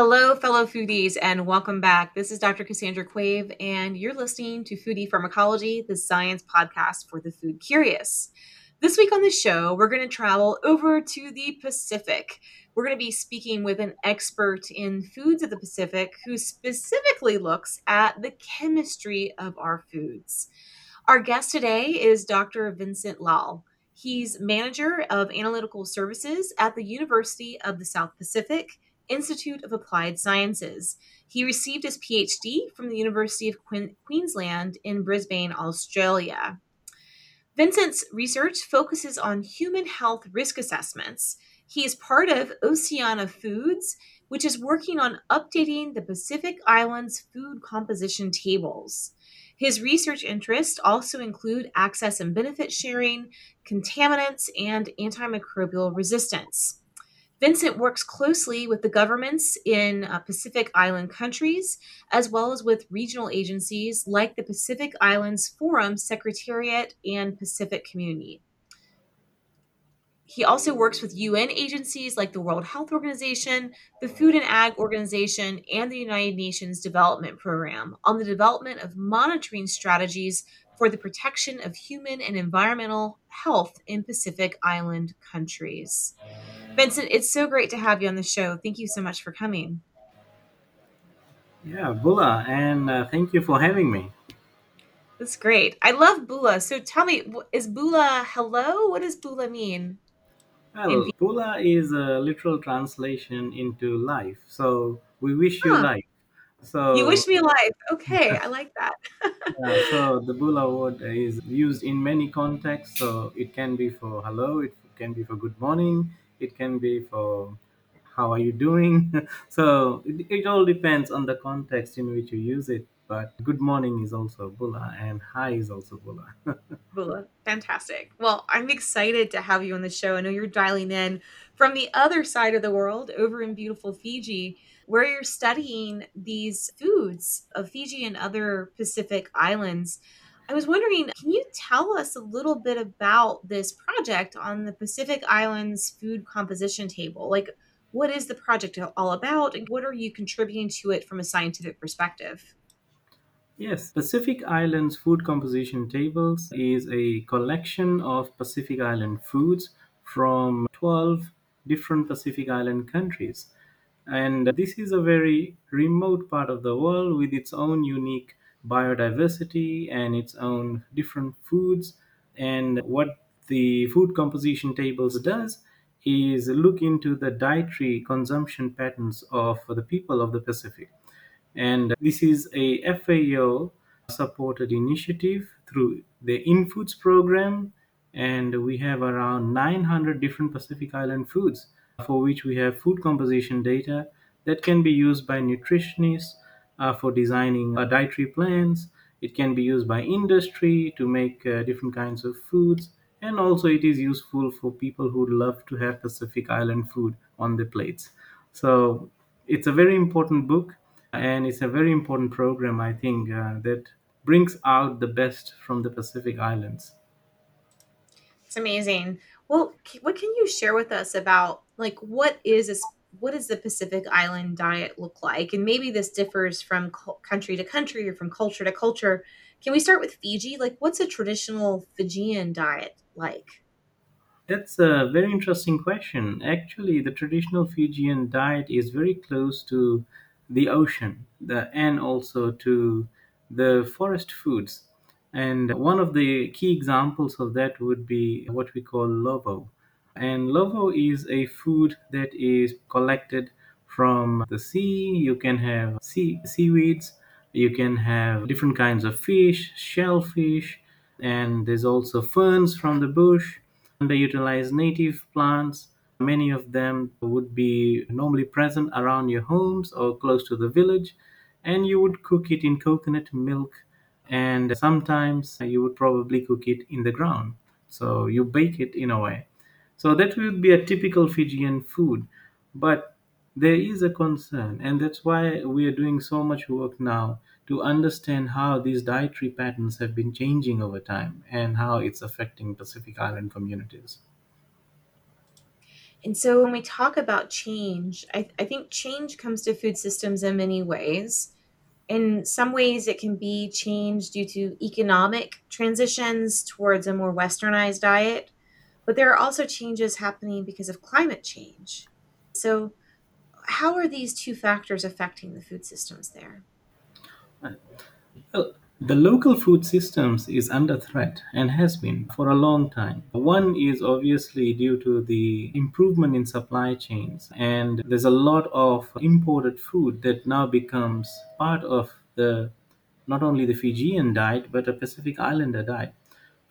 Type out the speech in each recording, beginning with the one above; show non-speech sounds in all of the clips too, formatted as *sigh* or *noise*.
Hello, fellow foodies, and welcome back. This is Dr. Cassandra Quave, and you're listening to Foodie Pharmacology, the science podcast for the food curious. This week on the show, we're going to travel over to the Pacific. We're going to be speaking with an expert in foods of the Pacific who specifically looks at the chemistry of our foods. Our guest today is Dr. Vincent Lal. He's manager of analytical services at the University of the South Pacific Institute of Applied Sciences. He received his PhD from the University of Queensland in Brisbane, Australia. Vincent's research focuses on human health risk assessments. He is part of Oceania Foods, which is working on updating the Pacific Islands food composition tables. His research interests also include access and benefit sharing, contaminants, and antimicrobial resistance. Vincent works closely with the governments in uh, Pacific Island countries, as well as with regional agencies like the Pacific Islands Forum Secretariat and Pacific Community. He also works with UN agencies like the World Health Organization, the Food and Ag Organization, and the United Nations Development Program on the development of monitoring strategies for the protection of human and environmental health in Pacific Island countries. Vincent, it's so great to have you on the show. Thank you so much for coming. Yeah, Bula, and uh, thank you for having me. That's great. I love Bula. So tell me, is Bula hello? What does Bula mean? Well, Bula is a literal translation into life. So we wish you Huh. life. So You wish me life. Okay, *laughs* I like that. yeah, so the Bula word is used in many contexts. So it can be for hello, it can be for good morning, it can be for how are you doing. *laughs* so it, it all depends on the context in which you use it. But good morning is also Bula, and hi is also Bula. *laughs* Bula. Fantastic. Well, I'm excited to have you on the show. I know you're dialing in from the other side of the world over in beautiful Fiji, where you're studying these foods of Fiji and other Pacific islands. I was wondering, can you tell us a little bit about this project on the Pacific Islands food composition table? Like, what is the project all about, and what are you contributing to it from a scientific perspective? Yes, Pacific Islands Food Composition Tables is a collection of Pacific Island foods from 12 different Pacific Island countries. And this is a very remote part of the world with its own unique biodiversity and its own different foods. And what the food composition tables does is look into the dietary consumption patterns of the people of the Pacific and this is a FAO supported initiative through the InFoods program and we have around 900 different Pacific Island foods for which we have food composition data that can be used by nutritionists uh, for designing uh, dietary plans. It can be used by industry to make uh, different kinds of foods, and also it is useful for people who love to have Pacific Island food on their plates. So it's a very important book and it's a very important program i think uh, that brings out the best from the pacific islands It's amazing. Well, what can you share with us about like what is this? What does the Pacific Island diet look like? And maybe this differs from country to country or from culture to culture. Can we start with Fiji? Like, what's a traditional Fijian diet like? that's a very interesting question actually the traditional fijian diet is very close to the ocean the, and also to the forest foods and one of the key examples of that would be what we call lovo And lovo is a food that is collected from the sea. You can have sea seaweeds, you can have different kinds of fish, shellfish, and there's also ferns from the bush. And they utilize native plants. Many of them would be normally present around your homes or close to the village, and you would cook it in coconut milk and sometimes you would probably cook it in the ground so you bake it in a way so that would be a typical Fijian food. But there is a concern, and that's why we are doing so much work now to understand how these dietary patterns have been changing over time and how it's affecting Pacific Island communities. And so when we talk about change, I, I think change comes to food systems in many ways. In some ways, it can be changed due to economic transitions towards a more westernized diet, but there are also changes happening because of climate change. So, how are these two factors affecting the food systems there? Well, oh, the local food systems is under threat and has been for a long time. One is obviously due to the improvement in supply chains and there's a lot of imported food that now becomes part of the not only the Fijian diet but a Pacific Islander diet.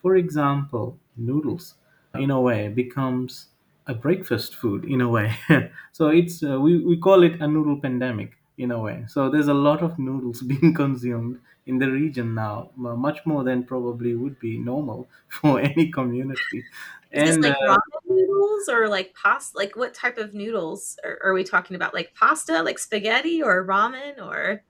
For example, noodles in a way becomes a breakfast food in a way. *laughs* so it's uh, we, we call it a noodle pandemic in a way. So there's a lot of noodles *laughs* being consumed in the region now, mu- much more than probably would be normal *laughs* for any community. Is this And uh, like ramen noodles or like pasta? Like what type of noodles are, are we talking about? Like pasta, like spaghetti or ramen or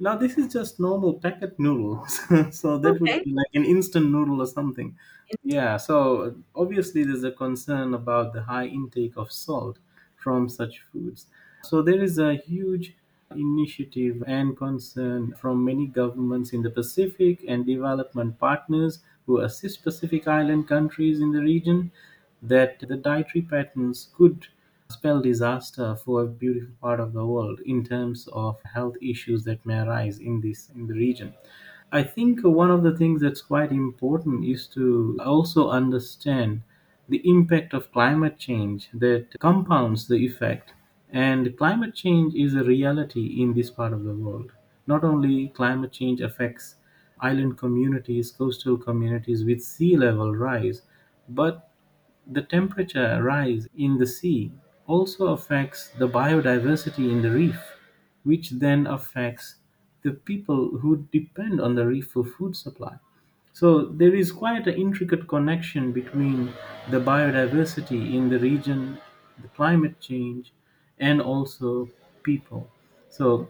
Now this is just normal packet noodles, *laughs* so that would okay. be like an instant noodle or something. Yeah, so obviously there's a concern about the high intake of salt from such foods. So there is a huge initiative and concern from many governments in the Pacific and development partners who assist Pacific Island countries in the region that the dietary patterns could spell disaster for a beautiful part of the world in terms of health issues that may arise in this in the region. I think one of the things that's quite important is to also understand the impact of climate change that compounds the effect. And climate change is a reality in this part of the world. Not only climate change affects island communities, coastal communities with sea level rise, but the temperature rise in the sea also affects the biodiversity in the reef, which then affects the people who depend on the reef for food supply. So there is quite an intricate connection between the biodiversity in the region, the climate change, and also people. So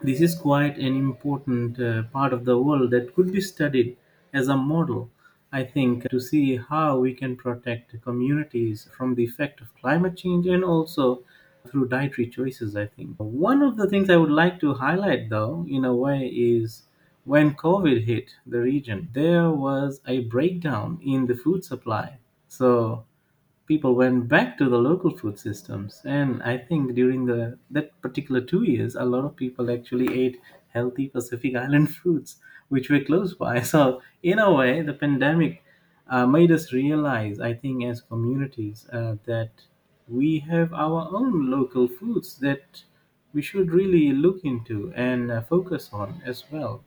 this is quite an important uh, part of the world that could be studied as a model, I think, to see how we can protect communities from the effect of climate change and also through dietary choices, I think. One of the things I would like to highlight, though, in a way, is when COVID hit the region, there was a breakdown in the food supply. So people went back to the local food systems. And i think during the that particular two years a lot of people actually ate healthy pacific *laughs* island foods which were close by. *laughs* So in a way the pandemic uh, made us realize i think as communities uh, that we have our own local foods that we should really look into and uh, focus on as well.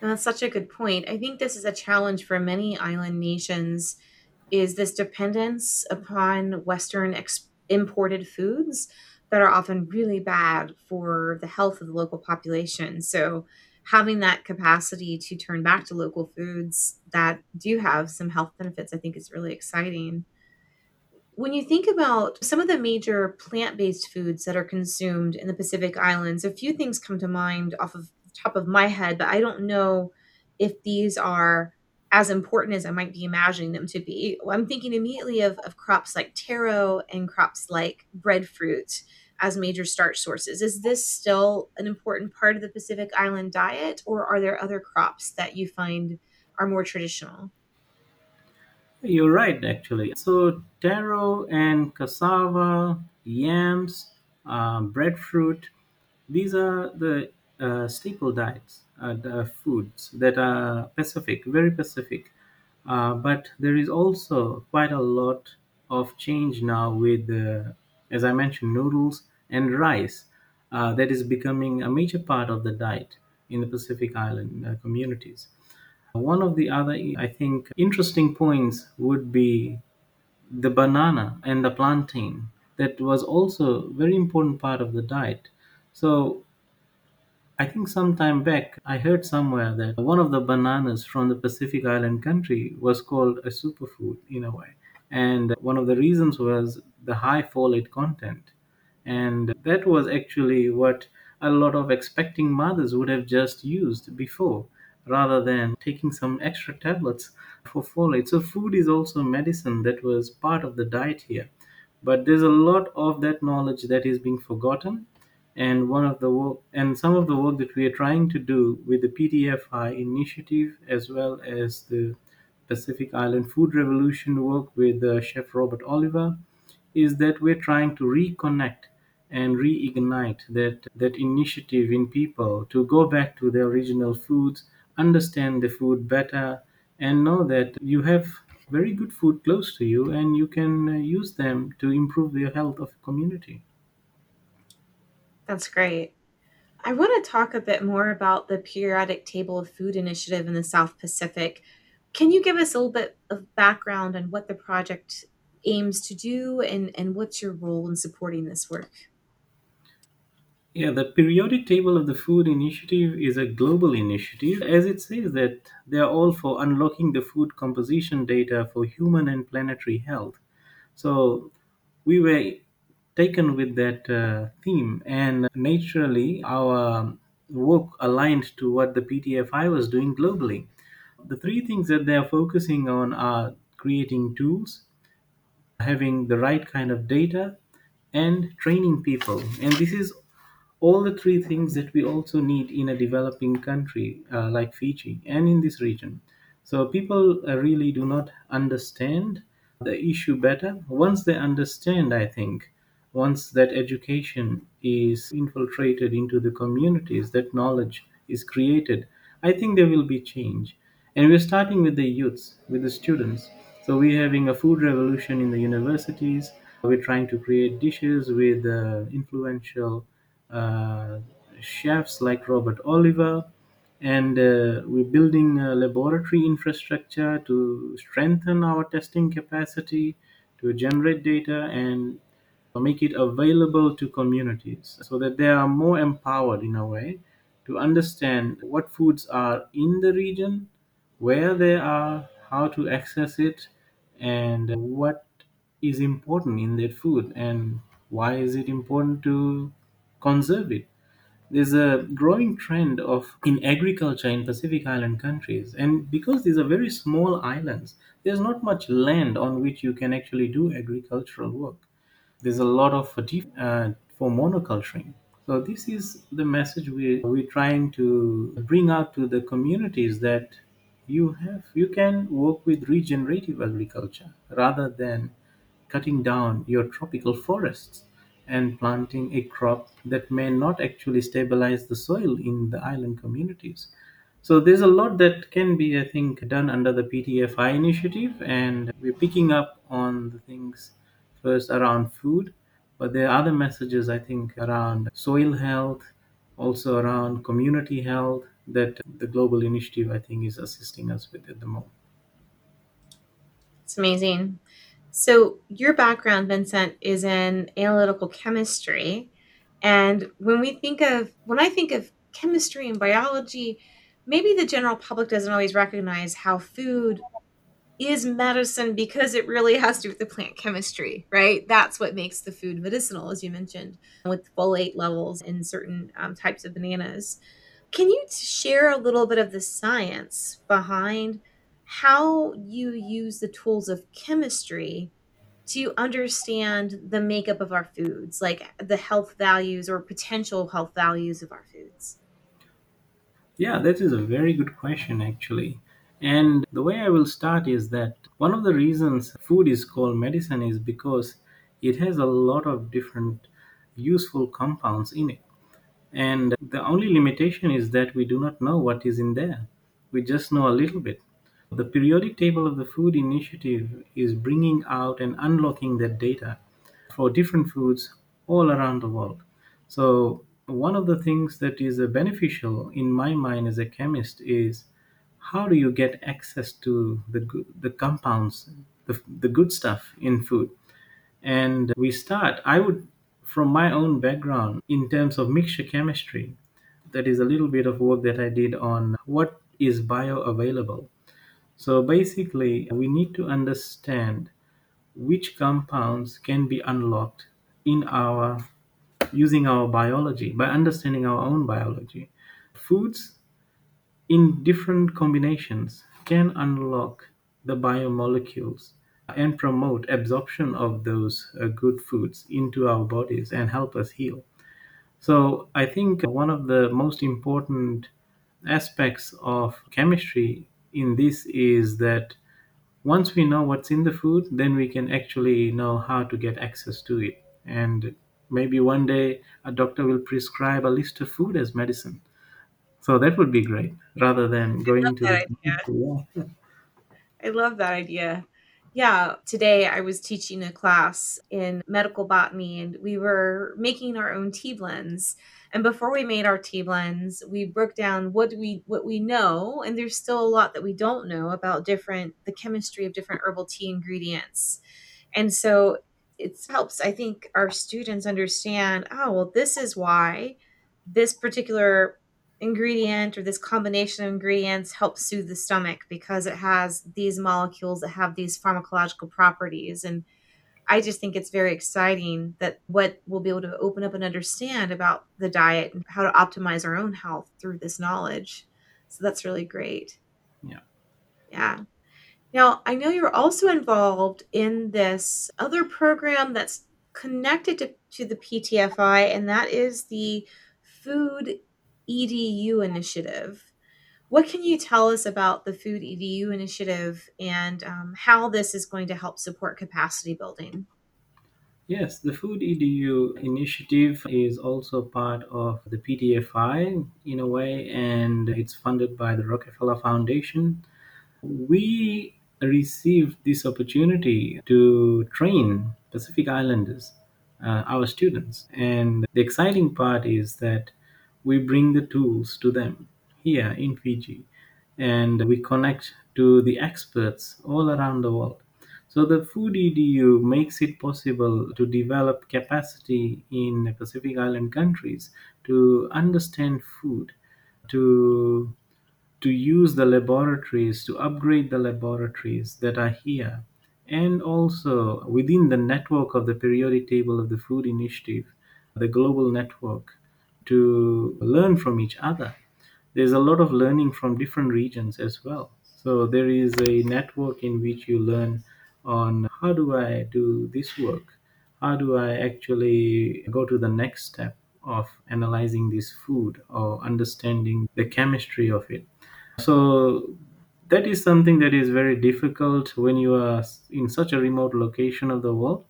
That's such a good point. I think this is a challenge for many island nations is this dependence upon Western ex- imported foods that are often really bad for the health of the local population. So having that capacity to turn back to local foods that do have some health benefits, I think is really exciting. When you think about some of the major plant-based foods that are consumed in the Pacific Islands, a few things come to mind off of the top of my head, but I don't know if these are as important as I might be imagining them to be. I'm thinking immediately of, of crops like taro and crops like breadfruit as major starch sources. Is this still an important part of the Pacific Island diet, or are there other crops that you find are more traditional? You're right, actually. So, taro and cassava, yams, uh, breadfruit, these are the staple diets, uh, the foods that are Pacific, very Pacific. Uh, but there is also quite a lot of change now with, uh, as I mentioned, noodles and rice uh, that is becoming a major part of the diet in the Pacific Island uh, communities. One of the other, I think, interesting points would be the banana and the plantain. That was also very important part of the diet. So I think some time back I heard somewhere that one of the bananas from the Pacific Island country was called a superfood in a way. And one of the reasons was the high folate content. And that was actually what a lot of expecting mothers would have just used before. rather than taking some extra tablets for folate. So, food is also medicine that was part of the diet here. But there's a lot of that knowledge that is being forgotten. And one of the work, and some of the work that we are trying to do with the PTFI initiative, as well as the Pacific Island Food Revolution work with uh, Chef Robert Oliver, is that we're trying to reconnect and reignite that that initiative in people to go back to their original foods, understand the food better, and know that you have very good food close to you and you can uh, use them to improve the health of the community. That's great. I want to talk a bit more about the Periodic Table of Food initiative in the South Pacific. Can you give us a little bit of background on what the project aims to do and, and what's your role in supporting this work? Yeah, the periodic table of the food initiative is a global initiative as it says that they are all for unlocking the food composition data for human and planetary health. So we were taken with that uh, theme, and naturally, our work aligned to what the PTFI was doing globally. The three things that they are focusing on are creating tools, having the right kind of data, and training people. And this is all the three things that we also need in a developing country uh, like Fiji and in this region. So people uh, really do not understand the issue better. Once they understand, I think, once that education is infiltrated into the communities, that knowledge is created, I think there will be change. And we're starting with the youths, with the students. So we're having a food revolution in the universities. We're trying to create dishes with uh, influential uh, chefs like Robert Oliver, and uh, we're building a laboratory infrastructure to strengthen our testing capacity, to generate data, and make it available to communities so that they are more empowered in a way to understand what foods are in the region, where they are, how to access it, and what is important in that food and why is it important to conserve it. There's a growing trend of in agriculture in pacific island countries and because these are very small islands there's not much land on which you can actually do agricultural work there's a lot of fatigue uh, for monoculturing so this is the message we, we're trying to bring out to the communities that you have you can work with regenerative agriculture rather than cutting down your tropical forests and planting a crop that may not actually stabilize the soil in the island communities. So there's a lot that can be, I think, done under the PTFI initiative, and we're picking up on the things first around food, but there are other messages, I think, around soil health, also around community health that the global initiative, I think, is assisting us with at the moment. It's amazing. So, your background, Vincent, is in analytical chemistry. And when we think of, when I think of chemistry and biology, maybe the general public doesn't always recognize how food is medicine because it really has to do with the plant chemistry, right? That's what makes the food medicinal, as you mentioned, with folate levels in certain um, types of bananas. Can you share a little bit of the science behind how you use the tools of chemistry to understand the makeup of our foods, like the health values or potential health values of our foods? Yeah, that is a very good question, actually. And the way I will start is that one of the reasons food is called medicine is because it has a lot of different useful compounds in it. And the only limitation is that we do not know what is in there. We just know a little bit. The periodic table of the food initiative is bringing out and unlocking that data for different foods all around the world. So, one of the things that is beneficial in my mind as a chemist is how do you get access to the the compounds, the, the good stuff in food? And we start, I would, from my own background in terms of mixture chemistry, that is a little bit of work that I did on what is bioavailable. So basically, we need to understand which compounds can be unlocked in our using our biology by understanding our own biology. Foods in different combinations can unlock the biomolecules and promote absorption of those uh, good foods into our bodies and help us heal. So, I think one of the most important aspects of chemistry in this is that once we know what's in the food, then we can actually know how to get access to it. And maybe one day a doctor will prescribe a list of food as medicine. So that would be great rather than going to yeah. I love that idea. Yeah, today I was teaching a class in medical botany and we were making our own tea blends. And before we made our tea blends, we broke down what we what we know and there's still a lot that we don't know about different the chemistry of different herbal tea ingredients. And so it helps I think our students understand, oh, well this is why this particular ingredient or this combination of ingredients helps soothe the stomach because it has these molecules that have these pharmacological properties. And i just think it's very exciting that what we'll be able to open up and understand about the diet and how to optimize our own health through this knowledge. So that's really great. Yeah. yeah. Now i know you're also involved in this other program that's connected to, to the ptfi and that is the food edu initiative what can you tell us about the Food EDU initiative and um, how this is going to help support capacity building? Yes, the Food EDU initiative is also part of the PTFI in a way, and it's funded by the Rockefeller Foundation. We received this opportunity to train Pacific Islanders, uh, our students. And the exciting part is that we bring the tools to them here in Fiji and we connect to the experts all around the world. So the Food EDU makes it possible to develop capacity in Pacific Island countries to understand food, to to use the laboratories, to upgrade the laboratories that are here, and also within the network of the periodic table of the food initiative, the global network, to learn from each other. There's a lot of learning from different regions as well. So there is a network in which you learn on how do I do this work? How do I actually go to the next step of analyzing this food or understanding the chemistry of it? So that is something that is very difficult when you are in such a remote location of the world.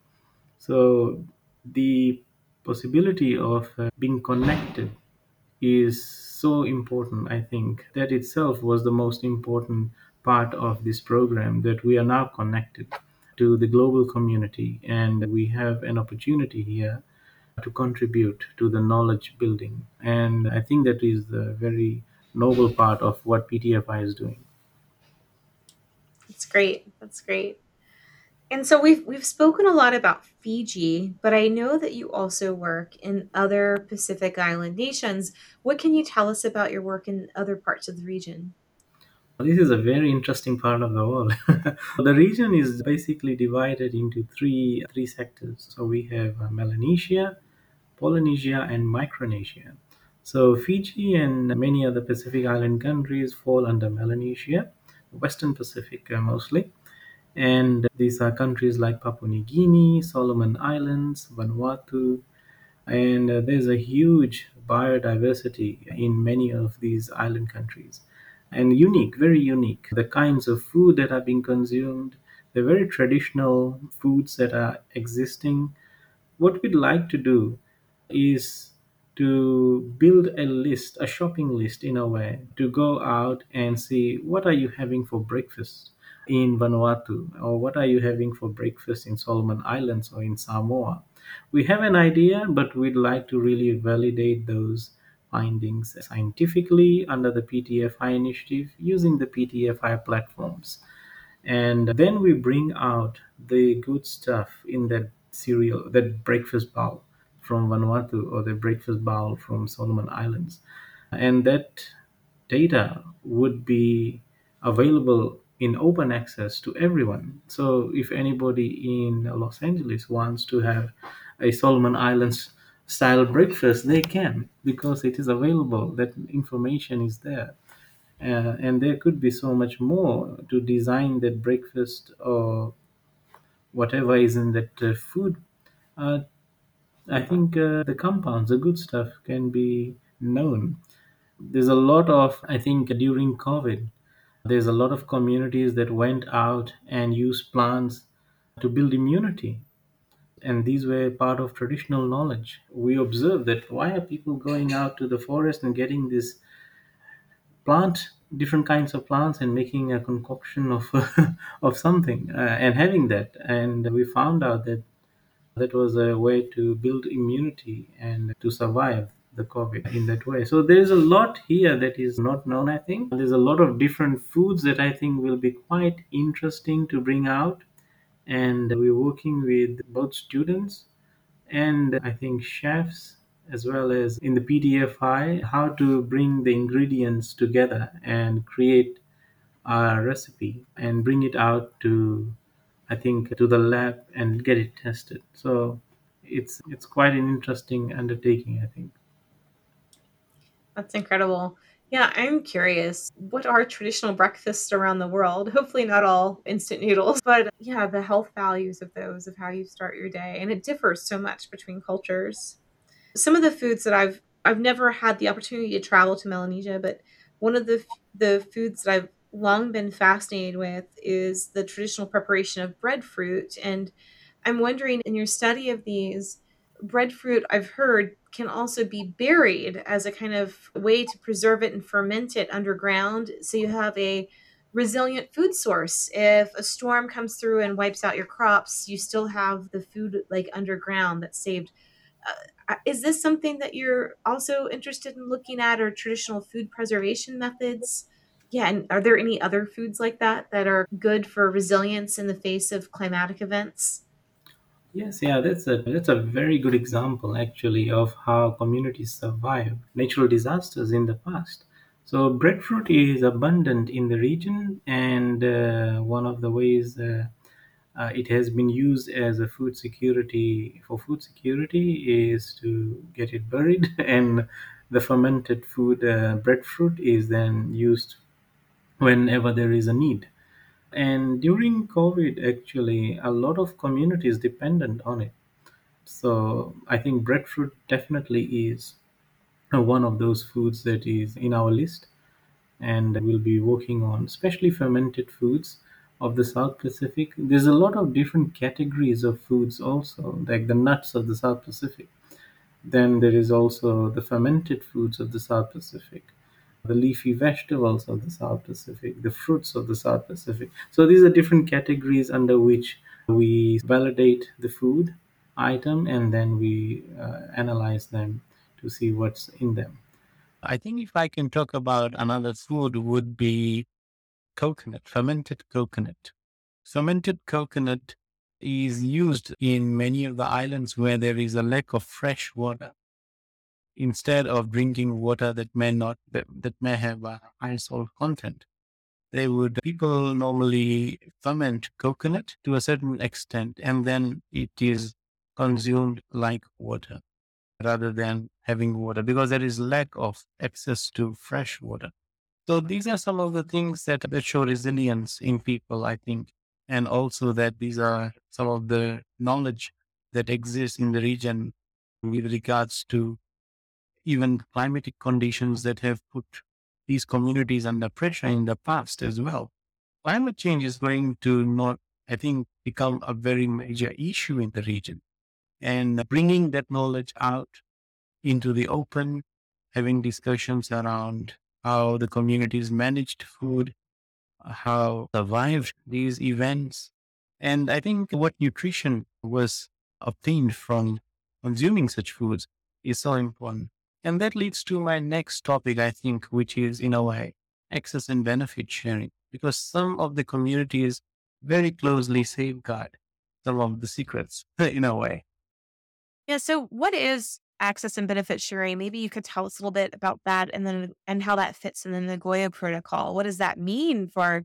So the possibility of uh, being connected is so important. I think that itself was the most important part of this program that we are now connected to the global community and we have an opportunity here to contribute to the knowledge building. And I think that is the very noble part of what PTFI is doing. That's great. That's great. And so we've we've spoken a lot about Fiji, but I know that you also work in other Pacific Island nations. What can you tell us about your work in other parts of the region? This is a very interesting part of the world. *laughs* the region is basically divided into three three sectors. So we have uh, Melanesia, Polynesia, and Micronesia. So Fiji and many other Pacific Island countries fall under Melanesia, Western Pacific uh, mostly. And these are countries like Papua New Guinea, Solomon Islands, Vanuatu, and uh, there's a huge biodiversity in many of these island countries. And unique very unique. The kinds of food that are being consumed the very traditional foods that are existing. What we'd like to do is to build a list, a shopping list in a way, to go out and see what are you having for breakfast in Vanuatu or what are you having for breakfast in Solomon Islands or in Samoa. We have an idea, but we'd like to really validate those findings scientifically under the PTFI initiative using the PTFI platforms and then we bring out the good stuff in that cereal, that breakfast bowl from Vanuatu or the breakfast bowl from Solomon Islands, and that data would be available in open access to everyone. So if anybody in Los Angeles wants to have a Solomon Islands style breakfast, they can because it is available. That information is there Uh, and there could be so much more to design that breakfast or whatever is in that uh, food. Uh, I think uh, the compounds, the good stuff, can be known. There's a lot of, I think, during COVID, there's a lot of communities that went out and used plants to build immunity. And these were part of traditional knowledge. We observed that why are people going out to the forest and getting this plant, different kinds of plants, and making a concoction of *laughs* of something uh, and having that? And we found out that that was a way to build immunity and to survive the COVID in that way. So there's a lot here that is not known, I think. There's a lot of different foods that I think will be quite interesting to bring out. And we're working with both students and I think chefs as well as in the PTFI how to bring the ingredients together and create a recipe and bring it out to I think to the lab and get it tested. So it's it's quite an interesting undertaking, I think. That's incredible. Yeah, I'm curious. What are traditional breakfasts around the world? Hopefully, not all instant noodles, *laughs* but yeah, the health values of those, of how you start your day. And it differs so much between cultures. Some of the foods that I've I've never had the opportunity to travel to Melanesia, but one of the the foods that I've long been fascinated with is the traditional preparation of breadfruit. And I'm wondering, in your study of these, breadfruit, I've heard, can also be buried as a kind of way to preserve it and ferment it underground. So you have a resilient food source. If a storm comes through and wipes out your crops, you still have the food like underground that's saved. Uh, is this something that you're also interested in looking at or traditional food preservation methods? Yeah, and are there any other foods like that that are good for resilience in the face of climatic events? Yes, yeah, that's a that's a very good example actually of how communities survive natural disasters in the past. So breadfruit is abundant in the region, and uh, one of the ways uh, uh, it has been used as a food security for food security is to get it buried, *laughs* and the fermented food uh, breadfruit is then used whenever there is a need. And during COVID, actually, a lot of communities dependent on it. So I think breadfruit definitely is uh, one of those foods that is in our list, and we'll be working on, especially fermented foods of the South Pacific. There's a lot of different categories of foods also, like the nuts of the South Pacific. Then there is also the fermented foods of the South Pacific, the leafy vegetables of the South Pacific, the fruits of the South Pacific. So these are different categories under which we validate the food item and then we uh, analyze them to see what's in them. I think if I can talk about another food would be coconut, fermented coconut. Fermented coconut is used in many of the islands where there is a lack of fresh water. Instead of drinking water that may not that may have a high salt content, they would people normally ferment coconut to a certain extent, and then it is consumed like water rather than having water because there is lack of access to fresh water. So these are some of the things that, that show resilience in people, I think. And also that these are some of the knowledge that exists in the region with regards to even climatic conditions that have put these communities under pressure in the past as well. Climate change is going to not, I think, become a very major issue in the region. And bringing that knowledge out into the open, having discussions around how the communities managed food, how survived these events. And I think what nutrition was obtained from consuming such foods is so important. And that leads to my next topic, I think, which is in a way access and benefit sharing, because some of the communities very closely safeguard some of the secrets *laughs* in a way. Yeah. So, what is access and benefit sharing? Maybe you could tell us a little bit about that, and then and how that fits in the Nagoya Protocol. What does that mean for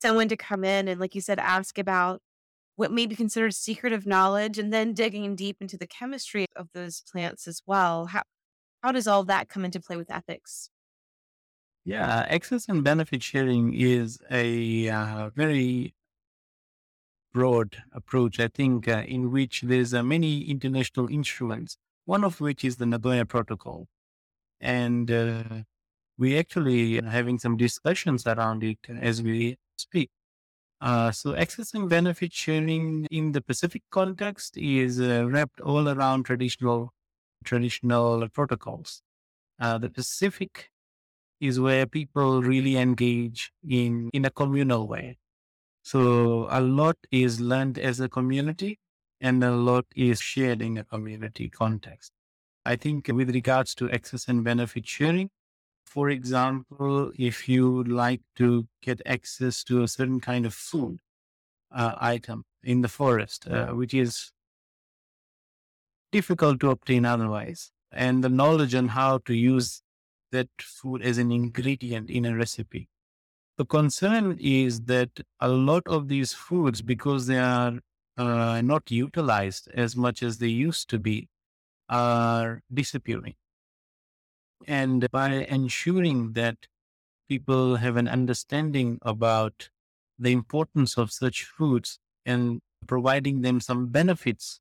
someone to come in and, like you said, ask about what may be considered secretive knowledge, and then digging deep into the chemistry of those plants as well? How how does all that come into play with ethics? Yeah, access and benefit sharing is a uh, very broad approach, I think, uh, in which there's uh, many international instruments, one of which is the Nagoya Protocol. And uh, we actually are having some discussions around it as we speak. Uh, so access and benefit sharing in the Pacific context is uh, wrapped all around traditional traditional protocols. Uh, the Pacific is where people really engage in in a communal way. So a lot is learned as a community and a lot is shared in a community context. I think with regards to access and benefit sharing, for example, if you would like to get access to a certain kind of food uh, item in the forest, uh, which is difficult to obtain otherwise, and the knowledge on how to use that food as an ingredient in a recipe the concern is that a lot of these foods, because they are uh, not utilized as much as they used to be, are disappearing. And by ensuring that people have an understanding about the importance of such foods and providing them some benefits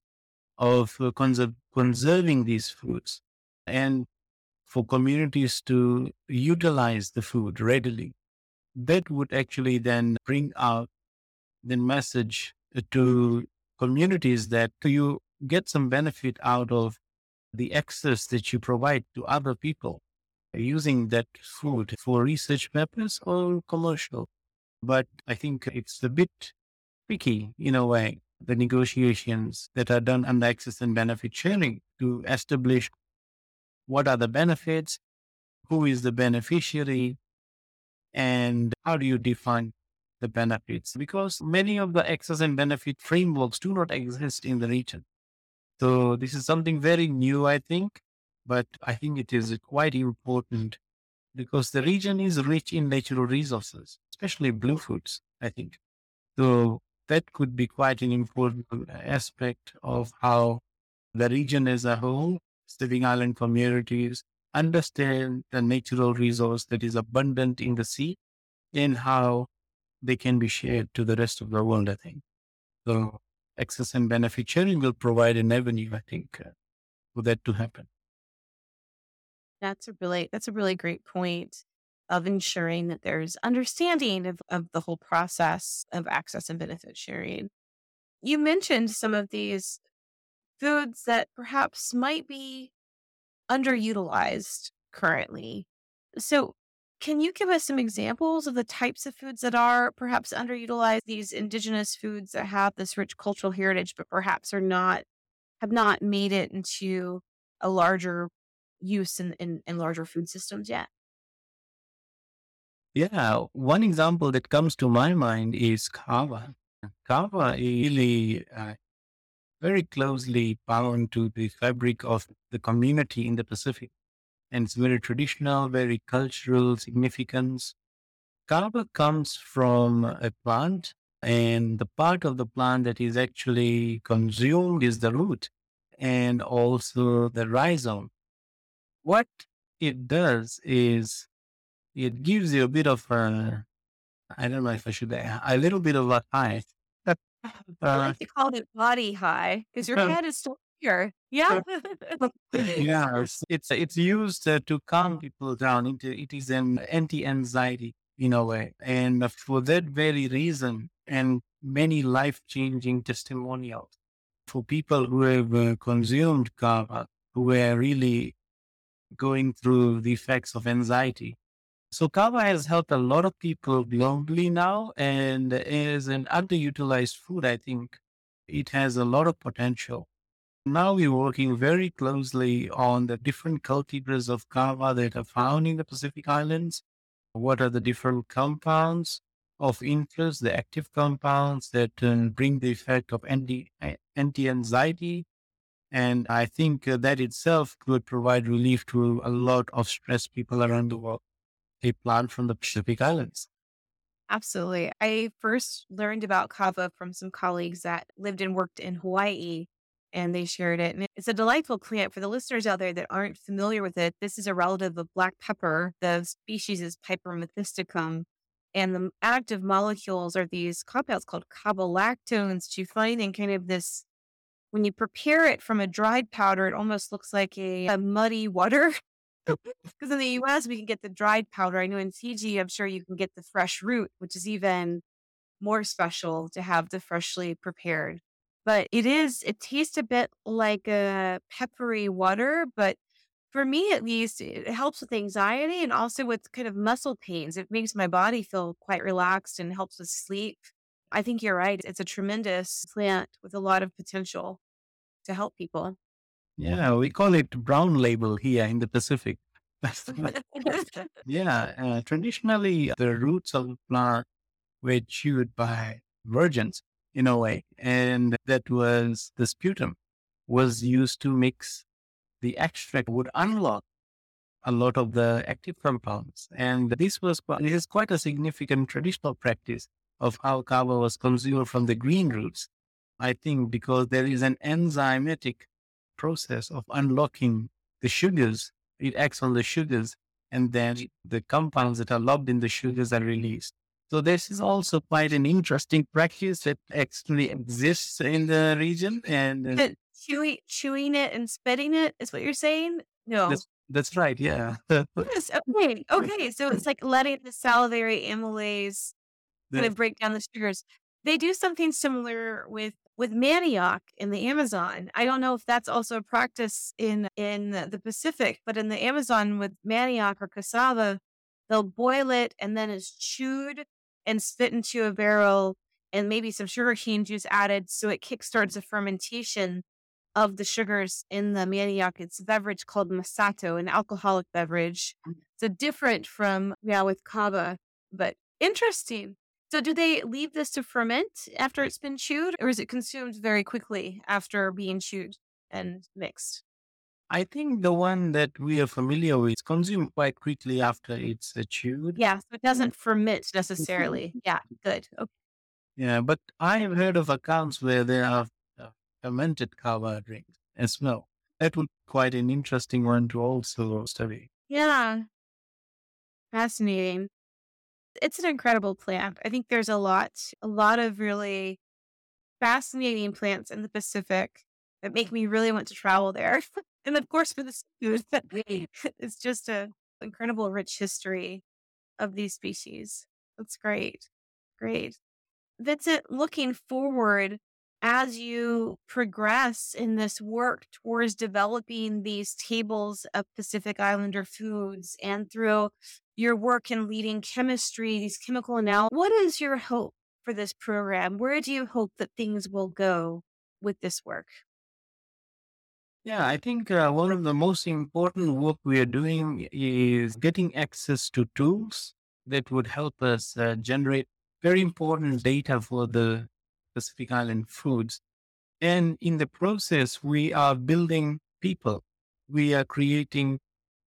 of uh, conserve, conserving these foods and for communities to utilize the food readily that would actually then bring out the message to communities that you get some benefit out of the access that you provide to other people using that food for research purpose or commercial. But I think it's a bit tricky in a way, the negotiations that are done under access and benefit sharing to establish what are the benefits, who is the beneficiary, and how do you define the benefits? Because many of the access and benefit frameworks do not exist in the region. So this is something very new, I think, but I think it is quite important because the region is rich in natural resources, especially blue foods, I think. So that could be quite an important aspect of how the region as a whole, Pacific Island communities, understand the natural resource that is abundant in the sea and how they can be shared to the rest of the world, I think. So access and benefit sharing will provide an avenue, I think, uh, for that to happen. That's a really that's a really great point of ensuring that there's understanding of, of the whole process of access and benefit sharing. You mentioned some of these foods that perhaps might be underutilized currently. So, can you give us some examples of the types of foods that are perhaps underutilized? These indigenous foods that have this rich cultural heritage, but perhaps are not have not made it into a larger use in, in, in larger food systems yet. Yeah, one example that comes to my mind is kava. Kava is really uh, very closely bound to the fabric of the community in the Pacific. And it's very traditional, very cultural significance. Kava comes from a plant, and the part of the plant that is actually consumed is the root and also the rhizome. What it does is it gives you a bit of a, I don't know if I should, say, a little bit of a high *laughs* I uh, like to call it body high because your *laughs* head is still here. Yeah. *laughs* yeah, it's it's, it's used uh, to calm people down. Into it is an anti-anxiety in a way, and for that very reason, and many life-changing testimonials for people who have uh, consumed kava, who were really going through the effects of anxiety so kava has helped a lot of people globally now and is an underutilized food. I think it has a lot of potential. Now we're working very closely on the different cultivars of kava that are found in the Pacific Islands. What are the different compounds of interest, the active compounds that uh, bring the effect of anti, anti-anxiety. And I think uh, that itself could provide relief to a lot of stressed people around the world a plant from the Pacific Islands. Absolutely. I first learned about kava from some colleagues that lived and worked in Hawaii. and they shared it. And it's a delightful plant for the listeners out there that aren't familiar with it. This is a relative of black pepper. The species is Piper methysticum. And the active molecules are these compounds called kavalactones to find in kind of this, when you prepare it from a dried powder, it almost looks like a, a muddy water. *laughs* Because in the US, we can get the dried powder. I know in Fiji, I'm sure you can get the fresh root, which is even more special to have the freshly prepared. But it is, it tastes a bit like a peppery water, but for me at least, it helps with anxiety and also with kind of muscle pains. It makes my body feel quite relaxed and helps with sleep. I think you're right. It's a tremendous plant with a lot of potential to help people. Yeah, we call it brown label here in the Pacific. *laughs* yeah, uh, traditionally the roots of the plant were chewed by virgins in a way, and that was the sputum was used to mix the extract would unlock a lot of the active compounds, and this was this is quite a significant traditional practice of how kava was consumed from the green roots. I think because there is an enzymatic process of unlocking the sugars. It acts on the sugars and then the compounds that are locked in the sugars are released. So this is also quite an interesting practice that actually exists in the region. And uh, chewing, chewing it and spitting it is what you're saying? No. That's, that's right. Yeah. *laughs* yes. Okay. Okay. So it's like letting the salivary amylase kind of break down the sugars. They do something similar with with manioc in the Amazon. I don't know if that's also a practice in in the Pacific, but in the Amazon with manioc or cassava, they'll boil it and then it's chewed and spit into a barrel and maybe some sugar cane juice added so it kickstarts the fermentation of the sugars in the manioc. It's a beverage called masato, an alcoholic beverage. Mm. So different from yeah with kava, but interesting. So, do they leave this to ferment after it's been chewed, or is it consumed very quickly after being chewed and mixed? I think the one that we are familiar with is consumed quite quickly after it's uh, chewed. Yeah, so it doesn't ferment necessarily. yeah, good. Okay. Yeah, but I have heard of accounts where there are uh, fermented kava drinks as well. That would be quite an interesting one to also study. Yeah. Fascinating it's an incredible plant. I think there's a lot, a lot of really fascinating plants in the Pacific that make me really want to travel there. *laughs* and of course, for the food, *laughs* it's just a incredible, rich history of these species. That's great. Great. Vincent, looking forward as you progress in this work towards developing these tables of Pacific Islander foods and through your work in leading chemistry, these chemical analysis, what is your hope for this program? Where do you hope that things will go with this work? Yeah, I think uh, one of the most important work we are doing is getting access to tools that would help us uh, generate very important data for the Pacific Island foods. And in the process, we are building people. We are creating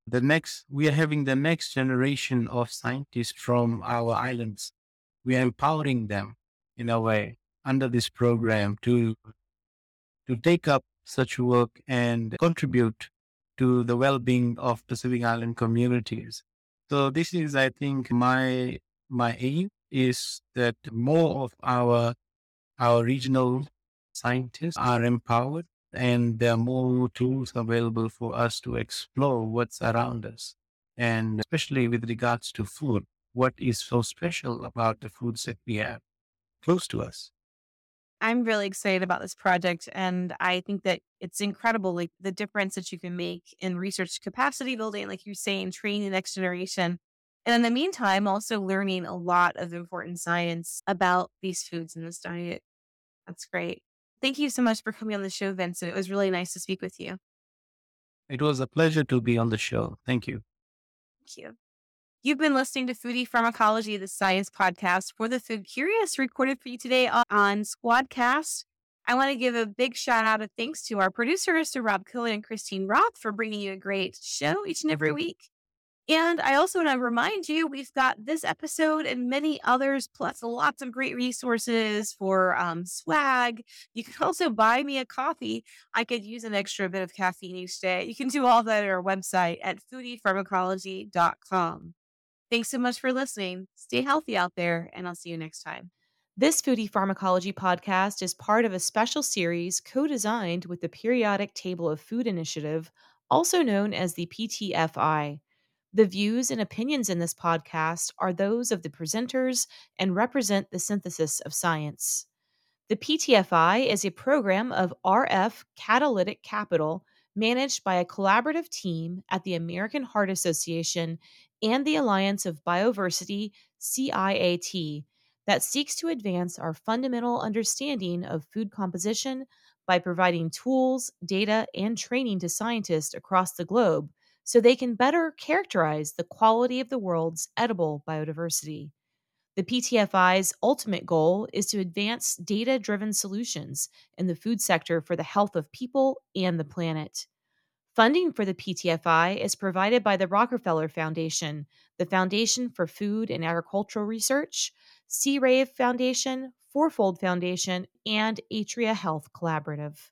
the next, we are having the next generation of scientists from our islands. We are empowering them in a way under this program to, to take up such work and contribute to the well-being of Pacific Island communities. So this is, I think, my my aim is that more of our our regional scientists are empowered and there are more tools available for us to explore what's around us. And especially with regards to food, what is so special about the foods that we have close to us? I'm really excited about this project. And I think that it's incredible, like the difference that you can make in research capacity building, like you're saying, training the next generation. And in the meantime, also learning a lot of important science about these foods in this diet. That's great. Thank you so much for coming on the show, Vincent. It was really nice to speak with you. It was a pleasure to be on the show. Thank you. Thank you. You've been listening to Foodie Pharmacology, the science podcast for the food curious, recorded for you today on Squadcast. I want to give a big shout out of thanks to our producers, to Rob Cohen and Christine Roth, for bringing you a great show each and every week. And I also want to remind you, we've got this episode and many others, plus lots of great resources for um, swag. You can also buy me a coffee. I could use an extra bit of caffeine each day. You can do all that at our website at foodiepharmacology.com. Thanks so much for listening. Stay healthy out there, and I'll see you next time. This Foodie Pharmacology podcast is part of a special series co designed with the Periodic Table of Food Initiative, also known as the PTFI. The views and opinions in this podcast are those of the presenters and represent the synthesis of science. The PTFI is a program of RF Catalytic Capital managed by a collaborative team at the American Heart Association and the Alliance of Bioversity, CIAT, that seeks to advance our fundamental understanding of food composition by providing tools, data, and training to scientists across the globe so they can better characterize the quality of the world's edible biodiversity. The PTFI's ultimate goal is to advance data driven solutions in the food sector for the health of people and the planet. Funding for the PTFI is provided by the Rockefeller Foundation, the Foundation for Food and Agricultural Research, Seerave Foundation, Fourfold Foundation, and Atria Health Collaborative.